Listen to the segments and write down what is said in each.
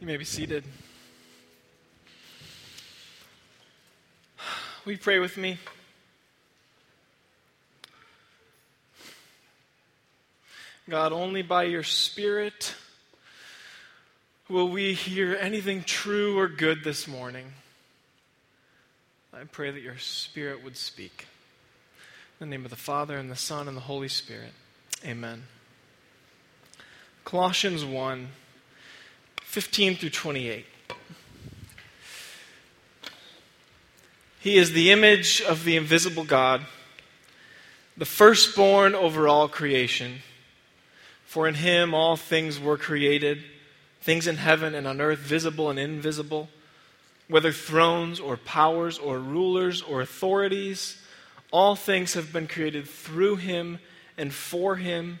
You may be seated. Will you pray with me? God, only by your Spirit will we hear anything true or good this morning. I pray that your Spirit would speak. In the name of the Father, and the Son, and the Holy Spirit. Amen. Colossians 1 15 through 28. He is the image of the invisible God, the firstborn over all creation. For in him all things were created, things in heaven and on earth, visible and invisible, whether thrones or powers or rulers or authorities, all things have been created through him and for him.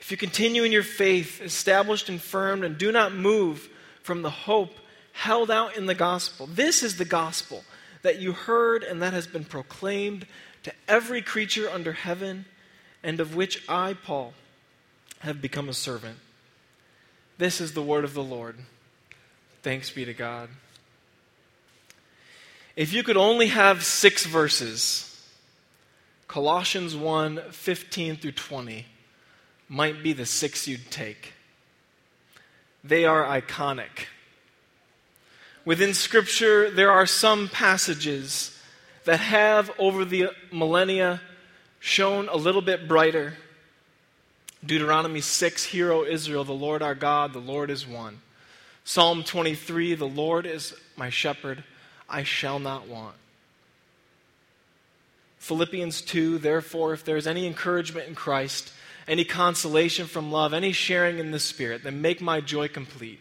If you continue in your faith, established and firm, and do not move from the hope held out in the gospel, this is the gospel that you heard and that has been proclaimed to every creature under heaven, and of which I, Paul, have become a servant. This is the word of the Lord. Thanks be to God. If you could only have six verses, Colossians 1 15 through 20 might be the six you'd take. They are iconic. Within Scripture, there are some passages that have, over the millennia, shone a little bit brighter Deuteronomy 6, Hear, O Israel, the Lord our God, the Lord is one. Psalm 23, The Lord is my shepherd, I shall not want. Philippians 2, therefore, if there is any encouragement in Christ, any consolation from love, any sharing in the Spirit, then make my joy complete.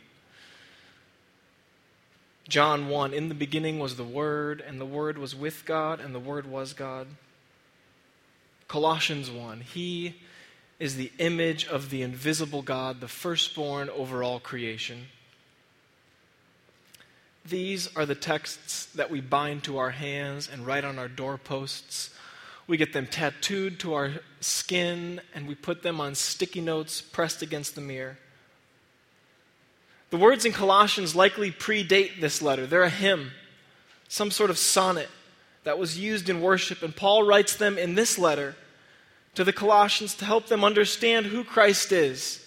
John 1, in the beginning was the Word, and the Word was with God, and the Word was God. Colossians 1, He is the image of the invisible God, the firstborn over all creation. These are the texts that we bind to our hands and write on our doorposts. We get them tattooed to our skin and we put them on sticky notes pressed against the mirror. The words in Colossians likely predate this letter. They're a hymn, some sort of sonnet that was used in worship, and Paul writes them in this letter to the Colossians to help them understand who Christ is.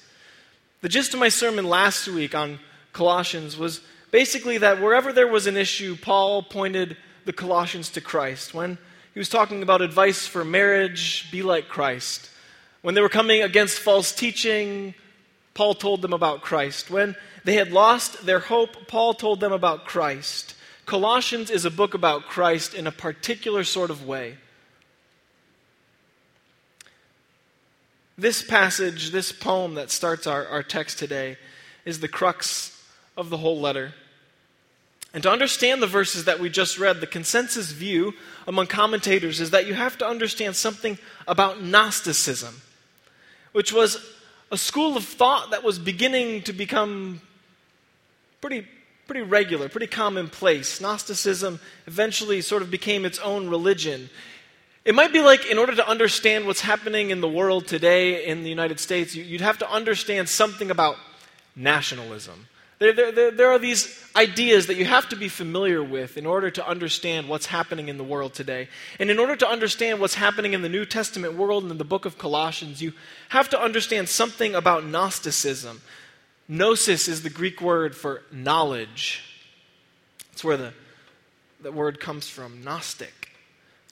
The gist of my sermon last week on Colossians was basically that wherever there was an issue, Paul pointed the Colossians to Christ. When he was talking about advice for marriage, be like Christ. When they were coming against false teaching, Paul told them about Christ. When they had lost their hope, Paul told them about Christ. Colossians is a book about Christ in a particular sort of way. This passage, this poem that starts our, our text today, is the crux of the whole letter. And to understand the verses that we just read, the consensus view among commentators is that you have to understand something about Gnosticism, which was a school of thought that was beginning to become pretty, pretty regular, pretty commonplace. Gnosticism eventually sort of became its own religion. It might be like, in order to understand what's happening in the world today in the United States, you'd have to understand something about nationalism. There, there, there, are these ideas that you have to be familiar with in order to understand what's happening in the world today. And in order to understand what's happening in the New Testament world and in the book of Colossians, you have to understand something about Gnosticism. Gnosis is the Greek word for knowledge. It's where the that word comes from Gnostic.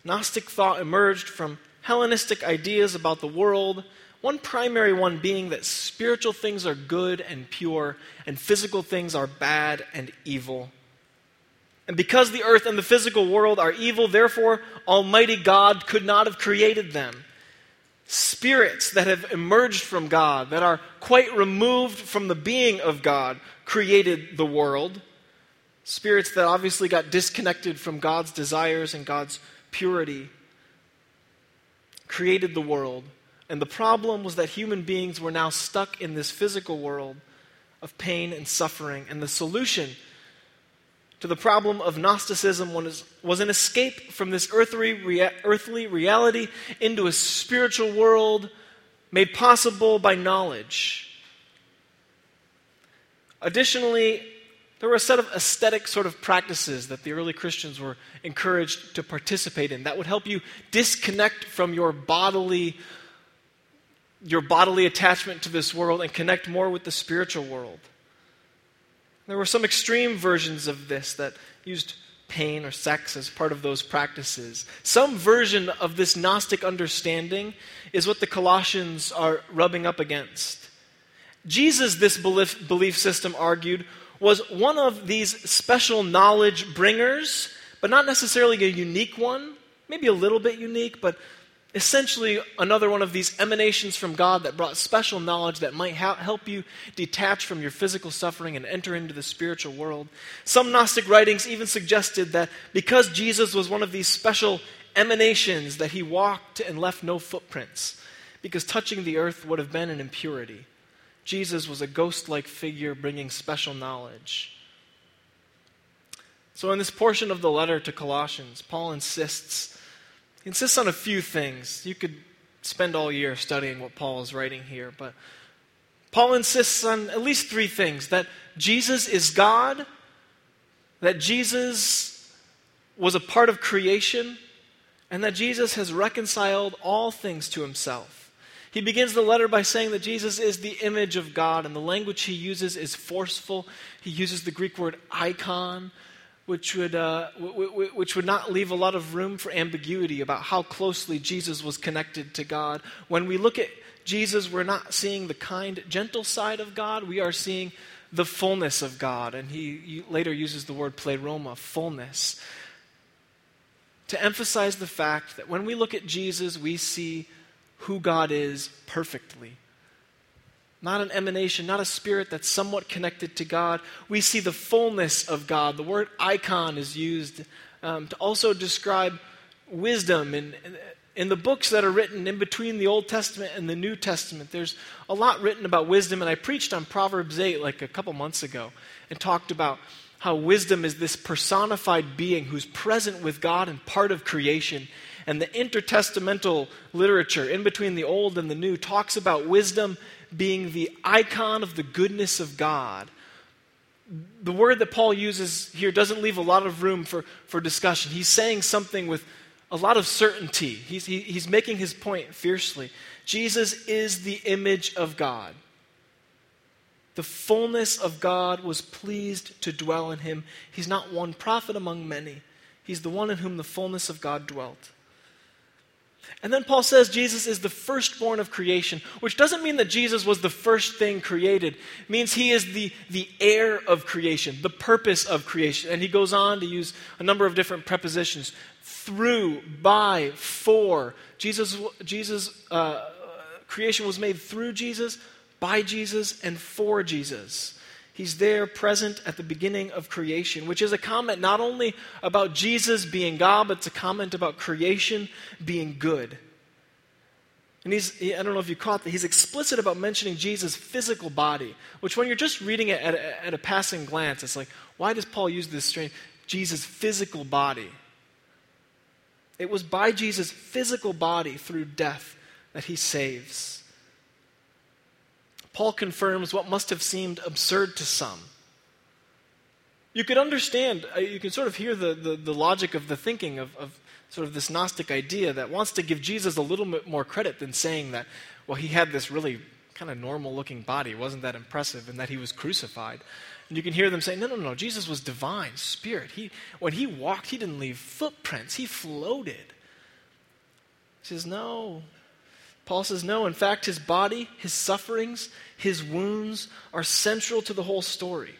Gnostic thought emerged from Hellenistic ideas about the world, one primary one being that spiritual things are good and pure, and physical things are bad and evil. And because the earth and the physical world are evil, therefore, Almighty God could not have created them. Spirits that have emerged from God, that are quite removed from the being of God, created the world. Spirits that obviously got disconnected from God's desires and God's purity created the world. And the problem was that human beings were now stuck in this physical world of pain and suffering. And the solution to the problem of Gnosticism was, an escape from this earthly, rea- earthly reality into a spiritual world made possible by knowledge. Additionally, there were a set of ascetic sort of practices that the early Christians were encouraged to participate in that would help you disconnect from your bodily your bodily attachment to this world and connect more with the spiritual world. There were some extreme versions of this that used pain or sex as part of those practices. Some version of this Gnostic understanding is what the Colossians are rubbing up against. Jesus, this belief, belief system argued, was one of these special knowledge bringers, but not necessarily a unique one, maybe a little bit unique, but essentially another one of these emanations from God that brought special knowledge that might ha- help you detach from your physical suffering and enter into the spiritual world. Some Gnostic writings even suggested that because Jesus was one of these special emanations, that he walked and left no footprints, because touching the earth would have been an impurity. Jesus was a ghost like figure bringing special knowledge. So, in this portion of the letter to Colossians, Paul insists, he insists on a few things. You could spend all year studying what Paul is writing here, but Paul insists on at least three things that Jesus is God, that Jesus was a part of creation, and that Jesus has reconciled all things to himself. He begins the letter by saying that Jesus is the image of God, and the language he uses is forceful. He uses the Greek word icon, which would, uh, which would not leave a lot of room for ambiguity about how closely Jesus was connected to God. When we look at Jesus, we're not seeing the kind, gentle side of God, we are seeing the fullness of God. And he later uses the word pleroma, fullness, to emphasize the fact that when we look at Jesus, we see who God is perfectly. Not an emanation, not a spirit that's somewhat connected to God. We see the fullness of God. The word icon is used um, to also describe wisdom. In, in the books that are written in between the Old Testament and the New Testament, there's a lot written about wisdom. And I preached on Proverbs 8 like a couple months ago and talked about how wisdom is this personified being who's present with God and part of creation and the intertestamental literature in between the Old and the New talks about wisdom being the icon of the goodness of God. The word that Paul uses here doesn't leave a lot of room for, for discussion. He's saying something with a lot of certainty. He's, he, he's making his point fiercely. Jesus is the image of God. The fullness of God was pleased to dwell in him. He's not one prophet among many, he's the one in whom the fullness of God dwelt. And then Paul says Jesus is the firstborn of creation, which doesn't mean that Jesus was the first thing created. It means he is the, the heir of creation, the purpose of creation. And he goes on to use a number of different prepositions through, by, for. Jesus, Jesus uh, creation was made through Jesus, by Jesus, and for Jesus. He's there present at the beginning of creation, which is a comment not only about Jesus being God, but it's a comment about creation being good. And he's, I don't know if you caught that, he's explicit about mentioning Jesus' physical body, which when you're just reading it at a, at a passing glance, it's like, why does Paul use this strange, Jesus' physical body? It was by Jesus' physical body through death that he saves. Paul confirms what must have seemed absurd to some. You could understand, uh, you can sort of hear the, the, the logic of the thinking of, of sort of this Gnostic idea that wants to give Jesus a little bit more credit than saying that, well, he had this really kind of normal looking body, wasn't that impressive, and that he was crucified. And you can hear them say, no, no, no, Jesus was divine, spirit. He, when he walked, he didn't leave footprints, he floated. He says, no. Paul says, no. In fact, his body, his sufferings, his wounds are central to the whole story.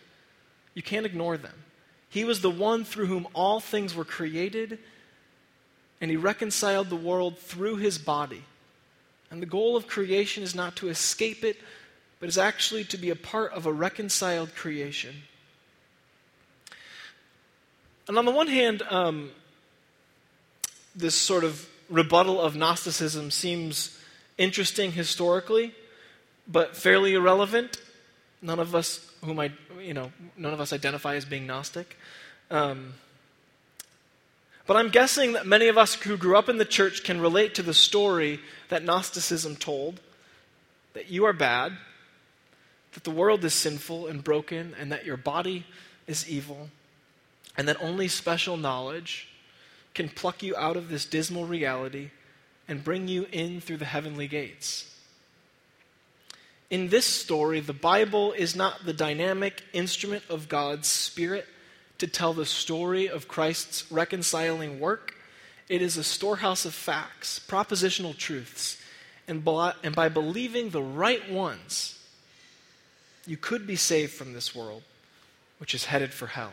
You can't ignore them. He was the one through whom all things were created, and he reconciled the world through his body. And the goal of creation is not to escape it, but is actually to be a part of a reconciled creation. And on the one hand, um, this sort of rebuttal of Gnosticism seems interesting historically, but fairly irrelevant. None of us whom I, you know, none of us identify as being Gnostic. Um, but I'm guessing that many of us who grew up in the church can relate to the story that Gnosticism told that you are bad, that the world is sinful and broken, and that your body is evil, and that only special knowledge can pluck you out of this dismal reality and bring you in through the heavenly gates. In this story, the Bible is not the dynamic instrument of God's Spirit to tell the story of Christ's reconciling work. It is a storehouse of facts, propositional truths. And by, believing the right ones, you could be saved from this world, which is headed for hell.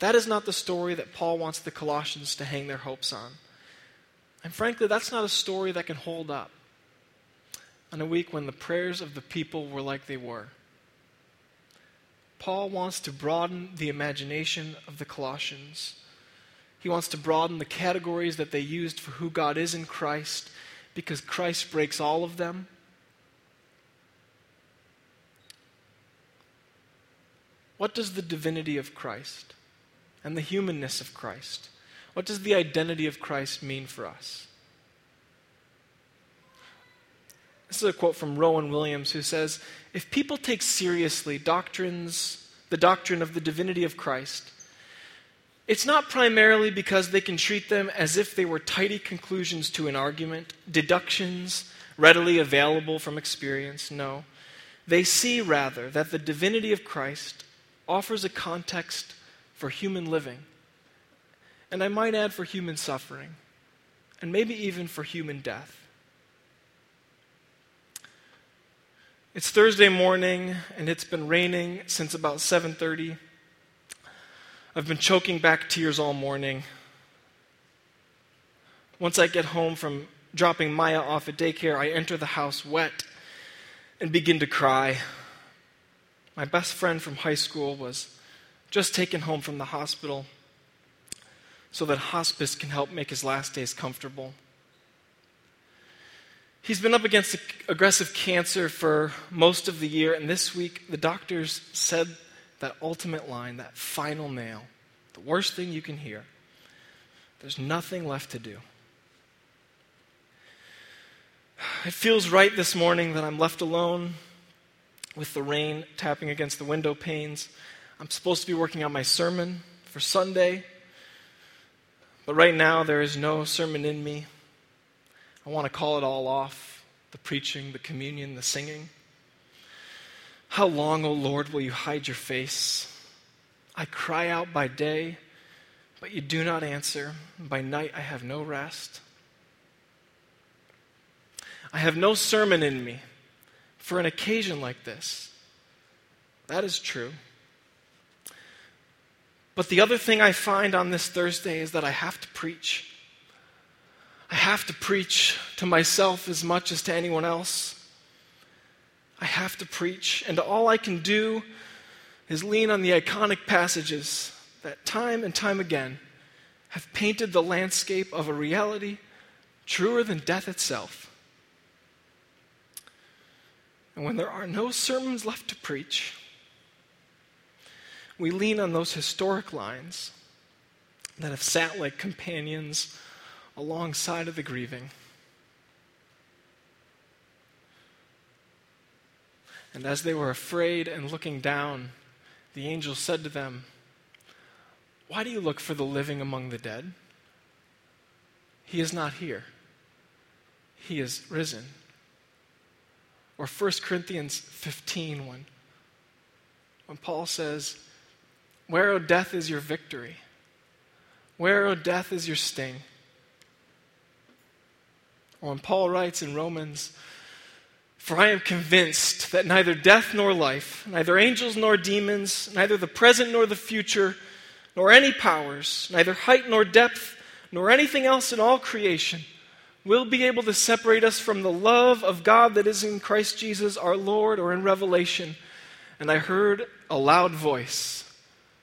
That is not the story that Paul wants the Colossians to hang their hopes on. And frankly, that's not a story that can hold up on a week when the prayers of the people were like they were. Paul wants to broaden the imagination of the Colossians. He wants to broaden the categories that they used for who God is in Christ because Christ breaks all of them. What does the divinity of Christ and the humanness of Christ, what does the identity of Christ mean for us? This is a quote from Rowan Williams who says If people take seriously doctrines, the doctrine of the divinity of Christ, it's not primarily because they can treat them as if they were tidy conclusions to an argument, deductions readily available from experience. No. They see, rather, that the divinity of Christ offers a context for human living, and I might add for human suffering, and maybe even for human death. It's Thursday morning and it's been raining since about 7:30. I've been choking back tears all morning. Once I get home from dropping Maya off at daycare, I enter the house wet and begin to cry. My best friend from high school was just taken home from the hospital so that hospice can help make his last days comfortable. He's been up against aggressive cancer for most of the year, and this week the doctors said that ultimate line, that final nail, the worst thing you can hear. There's nothing left to do. It feels right this morning that I'm left alone with the rain tapping against the window panes. I'm supposed to be working on my sermon for Sunday, but right now there is no sermon in me. I want to call it all off the preaching, the communion, the singing. How long, O oh Lord, will you hide your face? I cry out by day, but you do not answer. By night, I have no rest. I have no sermon in me for an occasion like this. That is true. But the other thing I find on this Thursday is that I have to preach. I have to preach to myself as much as to anyone else. I have to preach, and all I can do is lean on the iconic passages that time and time again have painted the landscape of a reality truer than death itself. And when there are no sermons left to preach, we lean on those historic lines that have sat like companions alongside of the grieving. And as they were afraid and looking down, the angel said to them, Why do you look for the living among the dead? He is not here, he is risen. Or 1 Corinthians 15, when when Paul says, Where, O death, is your victory? Where, O death, is your sting? Or when Paul writes in Romans, For I am convinced that neither death nor life, neither angels nor demons, neither the present nor the future, nor any powers, neither height nor depth, nor anything else in all creation will be able to separate us from the love of God that is in Christ Jesus our Lord, or in Revelation. And I heard a loud voice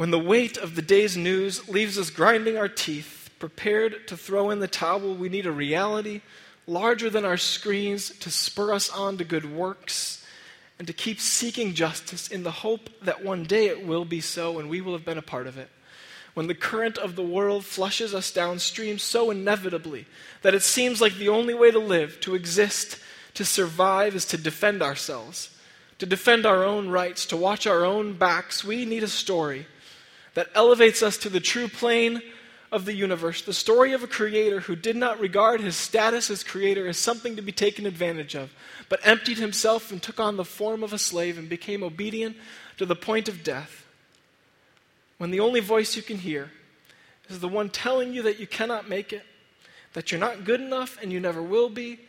When the weight of the day's news leaves us grinding our teeth, prepared to throw in the towel, we need a reality larger than our screens to spur us on to good works and to keep seeking justice in the hope that one day it will be so and we will have been a part of it. When the current of the world flushes us downstream so inevitably that it seems like the only way to live, to exist, to survive is to defend ourselves, to defend our own rights, to watch our own backs, we need a story that elevates us to the true plane of the universe, the story of a creator who did not regard his status as creator as something to be taken advantage of, but emptied himself and took on the form of a slave and became obedient to the point of death when the only voice you can hear is the one telling you that you cannot make it, that you're not good enough and you never will be,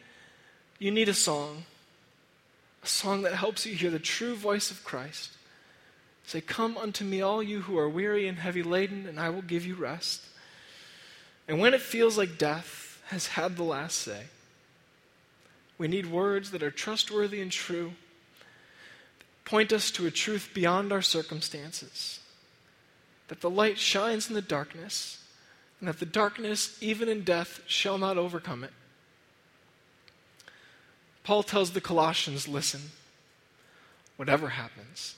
you need a song. A song that helps you hear the true voice of Christ. Say, Come unto me, all you who are weary and heavy laden, and I will give you rest. And when it feels like death has had the last say, we need words that are trustworthy and true, point us to a truth beyond our circumstances that the light shines in the darkness, and that the darkness, even in death, shall not overcome it. Paul tells the Colossians listen, whatever happens,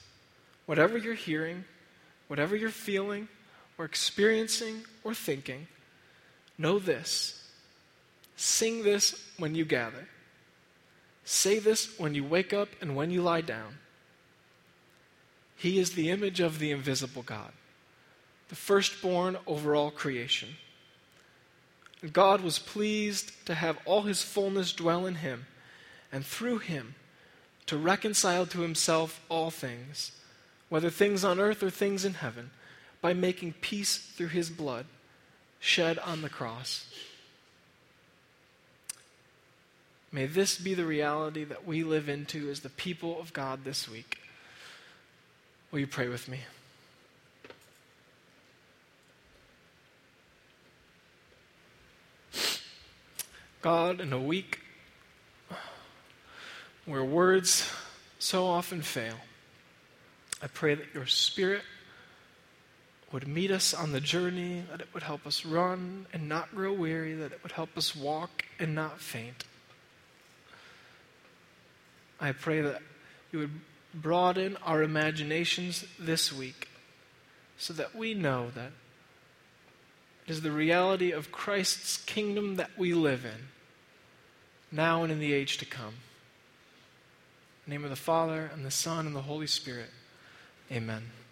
whatever you're hearing, whatever you're feeling, or experiencing, or thinking, know this. Sing this when you gather. Say this when you wake up and when you lie down. He is the image of the invisible God the firstborn over all creation. And God was pleased to have all his fullness dwell in him, and through him to reconcile to himself all things, whether things on earth or things in heaven, by making peace through his blood shed on the cross. May this be the reality that we live into as the people of God this week. Will you pray with me? God, in a week where words so often fail, I pray that your Spirit would meet us on the journey, that it would help us run and not grow weary, that it would help us walk and not faint. I pray that you would broaden our imaginations this week so that we know that it is the reality of Christ's kingdom that we live in, now and in the age to come. In the name of the Father, and the Son, and the Holy Spirit. Amen.